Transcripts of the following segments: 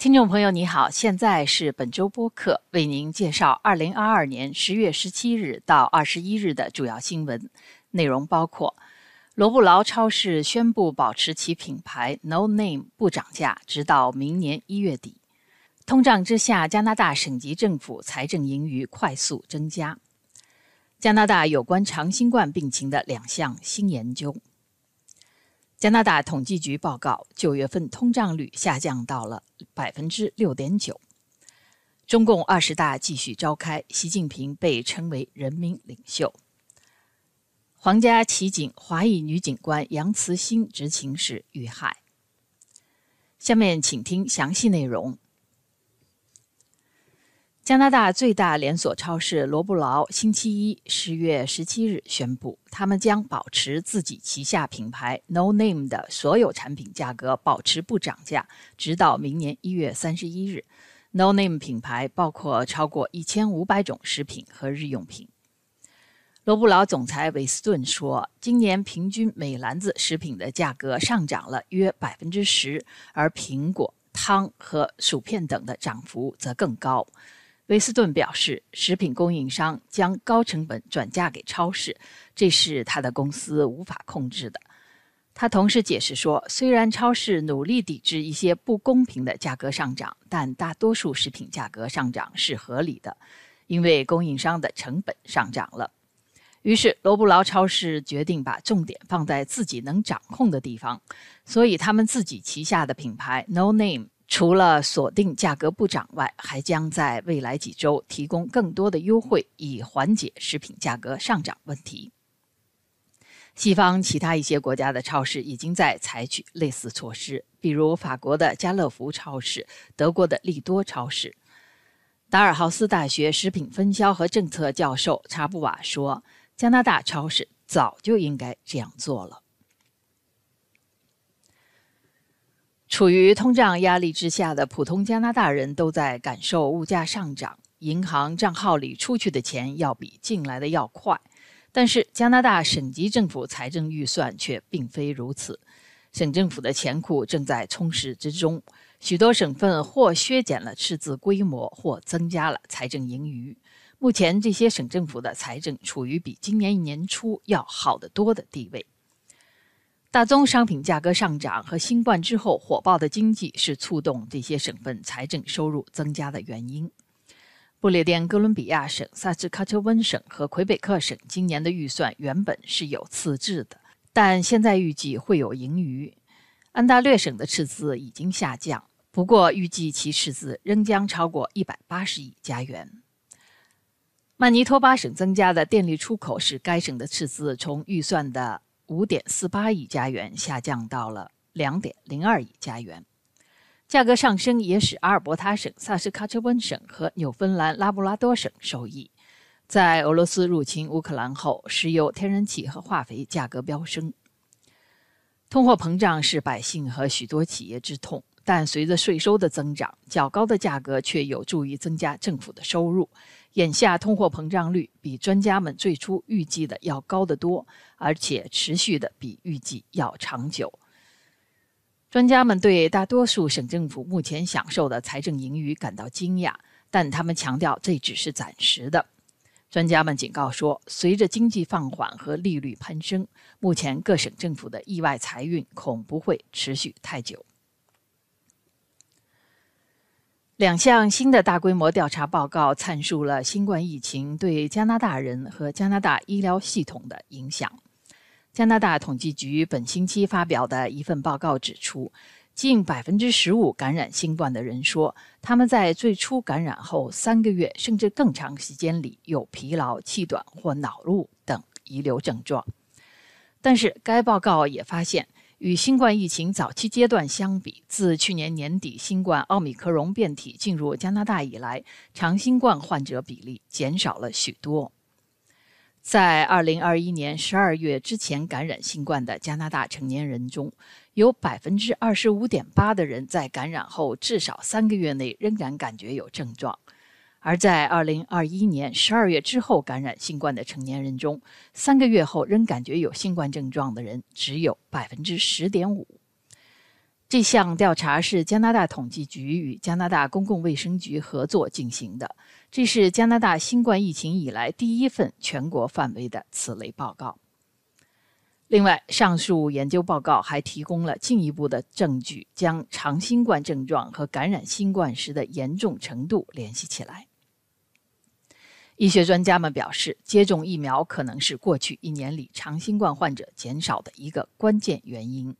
听众朋友，你好，现在是本周播客，为您介绍二零二二年十月十七日到二十一日的主要新闻内容，包括罗布劳超市宣布保持其品牌 No Name 不涨价，直到明年一月底。通胀之下，加拿大省级政府财政盈余快速增加。加拿大有关长新冠病情的两项新研究。加拿大统计局报告，九月份通胀率下降到了百分之六点九。中共二十大继续召开，习近平被称为人民领袖。皇家骑警华裔女警官杨慈欣执勤时遇害。下面请听详细内容。加拿大最大连锁超市罗布劳星期一十月十七日宣布，他们将保持自己旗下品牌 No Name 的所有产品价格保持不涨价，直到明年一月三十一日。No Name 品牌包括超过一千五百种食品和日用品。罗布劳总裁韦斯顿说：“今年平均每篮子食品的价格上涨了约百分之十，而苹果、汤和薯片等的涨幅则更高。”威斯顿表示，食品供应商将高成本转嫁给超市，这是他的公司无法控制的。他同时解释说，虽然超市努力抵制一些不公平的价格上涨，但大多数食品价格上涨是合理的，因为供应商的成本上涨了。于是，罗布劳超市决定把重点放在自己能掌控的地方，所以他们自己旗下的品牌 No Name。除了锁定价格不涨外，还将在未来几周提供更多的优惠，以缓解食品价格上涨问题。西方其他一些国家的超市已经在采取类似措施，比如法国的家乐福超市、德国的利多超市。达尔豪斯大学食品分销和政策教授查布瓦说：“加拿大超市早就应该这样做了。”处于通胀压力之下的普通加拿大人都在感受物价上涨，银行账号里出去的钱要比进来的要快。但是加拿大省级政府财政预算却并非如此，省政府的钱库正在充实之中，许多省份或削减了赤字规模，或增加了财政盈余。目前这些省政府的财政处于比今年年初要好得多的地位。大宗商品价格上涨和新冠之后火爆的经济是促动这些省份财政收入增加的原因。不列颠哥伦比亚省、萨斯喀彻温省和魁北克省今年的预算原本是有赤字的，但现在预计会有盈余。安大略省的赤字已经下降，不过预计其赤字仍将超过一百八十亿加元。曼尼托巴省增加的电力出口使该省的赤字从预算的。五点四八亿加元下降到了两点零二亿加元，价格上升也使阿尔伯塔省、萨斯喀彻温省和纽芬兰拉布拉多省受益。在俄罗斯入侵乌克兰后，石油、天然气和化肥价格飙升。通货膨胀是百姓和许多企业之痛，但随着税收的增长，较高的价格却有助于增加政府的收入。眼下通货膨胀率比专家们最初预计的要高得多，而且持续的比预计要长久。专家们对大多数省政府目前享受的财政盈余感到惊讶，但他们强调这只是暂时的。专家们警告说，随着经济放缓和利率攀升，目前各省政府的意外财运恐不会持续太久。两项新的大规模调查报告阐述了新冠疫情对加拿大人和加拿大医疗系统的影响。加拿大统计局本星期发表的一份报告指出，近百分之十五感染新冠的人说，他们在最初感染后三个月甚至更长时间里有疲劳、气短或脑路等遗留症状。但是，该报告也发现。与新冠疫情早期阶段相比，自去年年底新冠奥密克戎变体进入加拿大以来，长新冠患者比例减少了许多。在2021年12月之前感染新冠的加拿大成年人中，有25.8%的人在感染后至少三个月内仍然感觉有症状。而在2021年12月之后感染新冠的成年人中，三个月后仍感觉有新冠症状的人只有百分之十点五。这项调查是加拿大统计局与加拿大公共卫生局合作进行的，这是加拿大新冠疫情以来第一份全国范围的此类报告。另外，上述研究报告还提供了进一步的证据，将长新冠症状和感染新冠时的严重程度联系起来。医学专家们表示，接种疫苗可能是过去一年里长新冠患者减少的一个关键原因。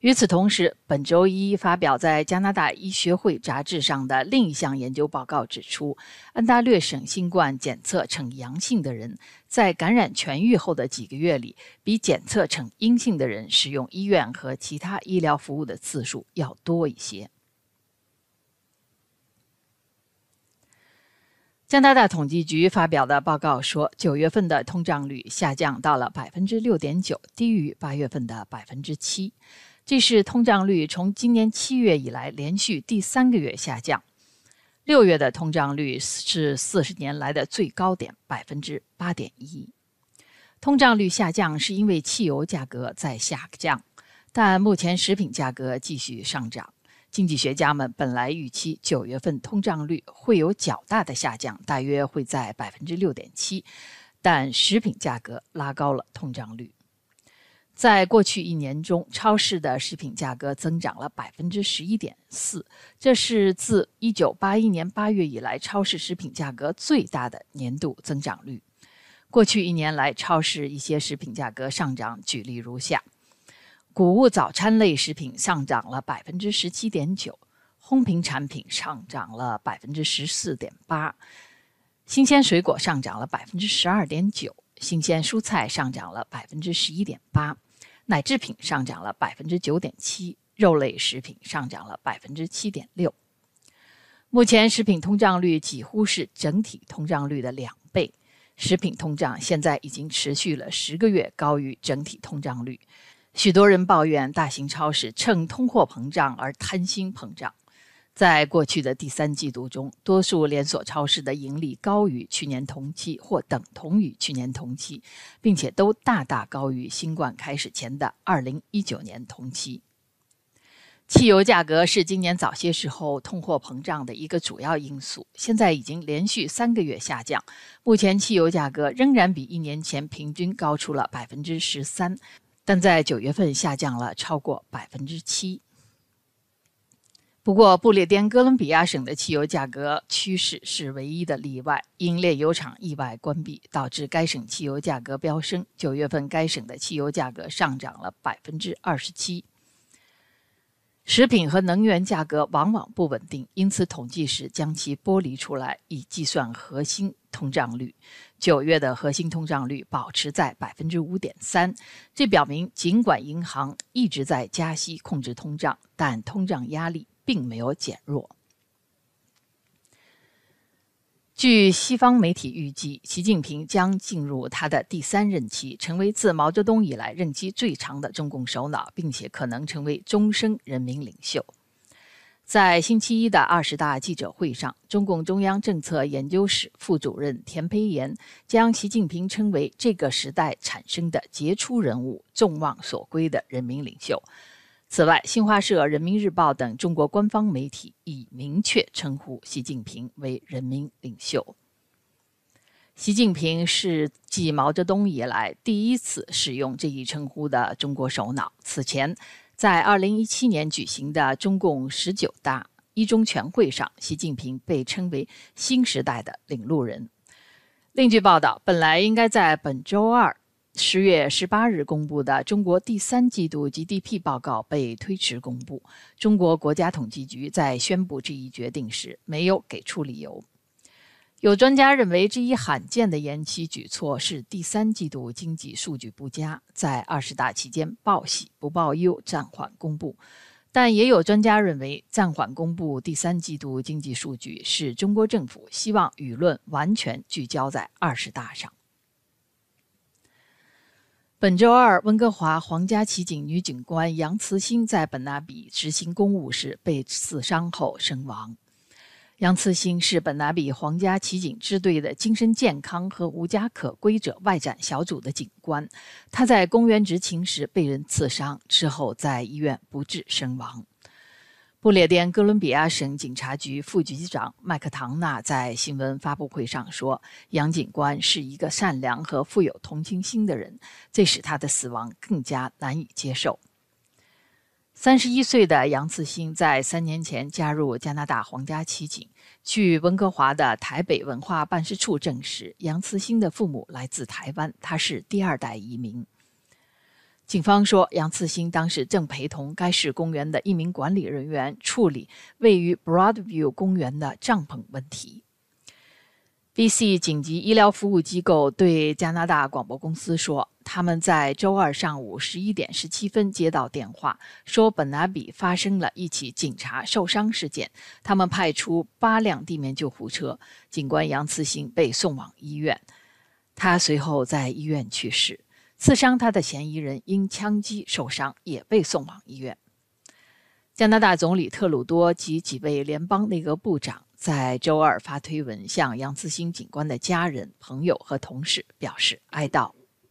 与此同时，本周一发表在加拿大医学会杂志上的另一项研究报告指出，安大略省新冠检测呈阳性的人在感染痊愈后的几个月里，比检测呈阴性的人使用医院和其他医疗服务的次数要多一些。加拿大统计局发表的报告说，九月份的通胀率下降到了百分之六点九，低于八月份的百分之七。这是通胀率从今年七月以来连续第三个月下降。六月的通胀率是四十年来的最高点，百分之八点一。通胀率下降是因为汽油价格在下降，但目前食品价格继续上涨。经济学家们本来预期九月份通胀率会有较大的下降，大约会在百分之六点七，但食品价格拉高了通胀率。在过去一年中，超市的食品价格增长了百分之十一点四，这是自一九八一年八月以来超市食品价格最大的年度增长率。过去一年来，超市一些食品价格上涨，举例如下：谷物早餐类食品上涨了百分之十七点九，烘焙产品上涨了百分之十四点八，新鲜水果上涨了百分之十二点九。新鲜蔬菜上涨了百分之十一点八，奶制品上涨了百分之九点七，肉类食品上涨了百分之七点六。目前食品通胀率几乎是整体通胀率的两倍，食品通胀现在已经持续了十个月高于整体通胀率。许多人抱怨大型超市趁通货膨胀而贪心膨胀。在过去的第三季度中，多数连锁超市的盈利高于去年同期或等同于去年同期，并且都大大高于新冠开始前的2019年同期。汽油价格是今年早些时候通货膨胀的一个主要因素，现在已经连续三个月下降。目前汽油价格仍然比一年前平均高出了百分之十三，但在九月份下降了超过百分之七。不过，不列颠哥伦比亚省的汽油价格趋势是唯一的例外，因炼油厂意外关闭，导致该省汽油价格飙升。九月份，该省的汽油价格上涨了百分之二十七。食品和能源价格往往不稳定，因此统计时将其剥离出来，以计算核心通胀率。九月的核心通胀率保持在百分之五点三，这表明尽管银行一直在加息控制通胀，但通胀压力。并没有减弱。据西方媒体预计，习近平将进入他的第三任期，成为自毛泽东以来任期最长的中共首脑，并且可能成为终生人民领袖。在星期一的二十大记者会上，中共中央政策研究室副主任田培炎将习近平称为这个时代产生的杰出人物、众望所归的人民领袖。此外，新华社、人民日报等中国官方媒体已明确称呼习近平为人民领袖。习近平是继毛泽东以来第一次使用这一称呼的中国首脑。此前，在2017年举行的中共十九大一中全会上，习近平被称为新时代的领路人。另据报道，本来应该在本周二。十月十八日公布的中国第三季度 GDP 报告被推迟公布。中国国家统计局在宣布这一决定时没有给出理由。有专家认为，这一罕见的延期举措是第三季度经济数据不佳，在二十大期间报喜不报忧，暂缓公布。但也有专家认为，暂缓公布第三季度经济数据是中国政府希望舆论完全聚焦在二十大上。本周二，温哥华皇家骑警女警官杨慈欣在本拿比执行公务时被刺伤后身亡。杨慈欣是本拿比皇家骑警支队的精神健康和无家可归者外展小组的警官。她在公园执勤时被人刺伤，之后在医院不治身亡。不列颠哥伦比亚省警察局副局长麦克唐纳在新闻发布会上说：“杨警官是一个善良和富有同情心的人，这使他的死亡更加难以接受。”三十一岁的杨次兴在三年前加入加拿大皇家骑警。据温哥华的台北文化办事处证实，杨次兴的父母来自台湾，他是第二代移民。警方说，杨次兴当时正陪同该市公园的一名管理人员处理位于 Broadview 公园的帐篷问题。BC 紧急医疗服务机构对加拿大广播公司说，他们在周二上午十一点十七分接到电话，说本拿比发生了一起警察受伤事件。他们派出八辆地面救护车，警官杨次兴被送往医院，他随后在医院去世。刺伤他的嫌疑人因枪击受伤，也被送往医院。加拿大总理特鲁多及几位联邦内阁部长。在周二发推文向杨自兴警官的家人、朋友和同事表示哀悼。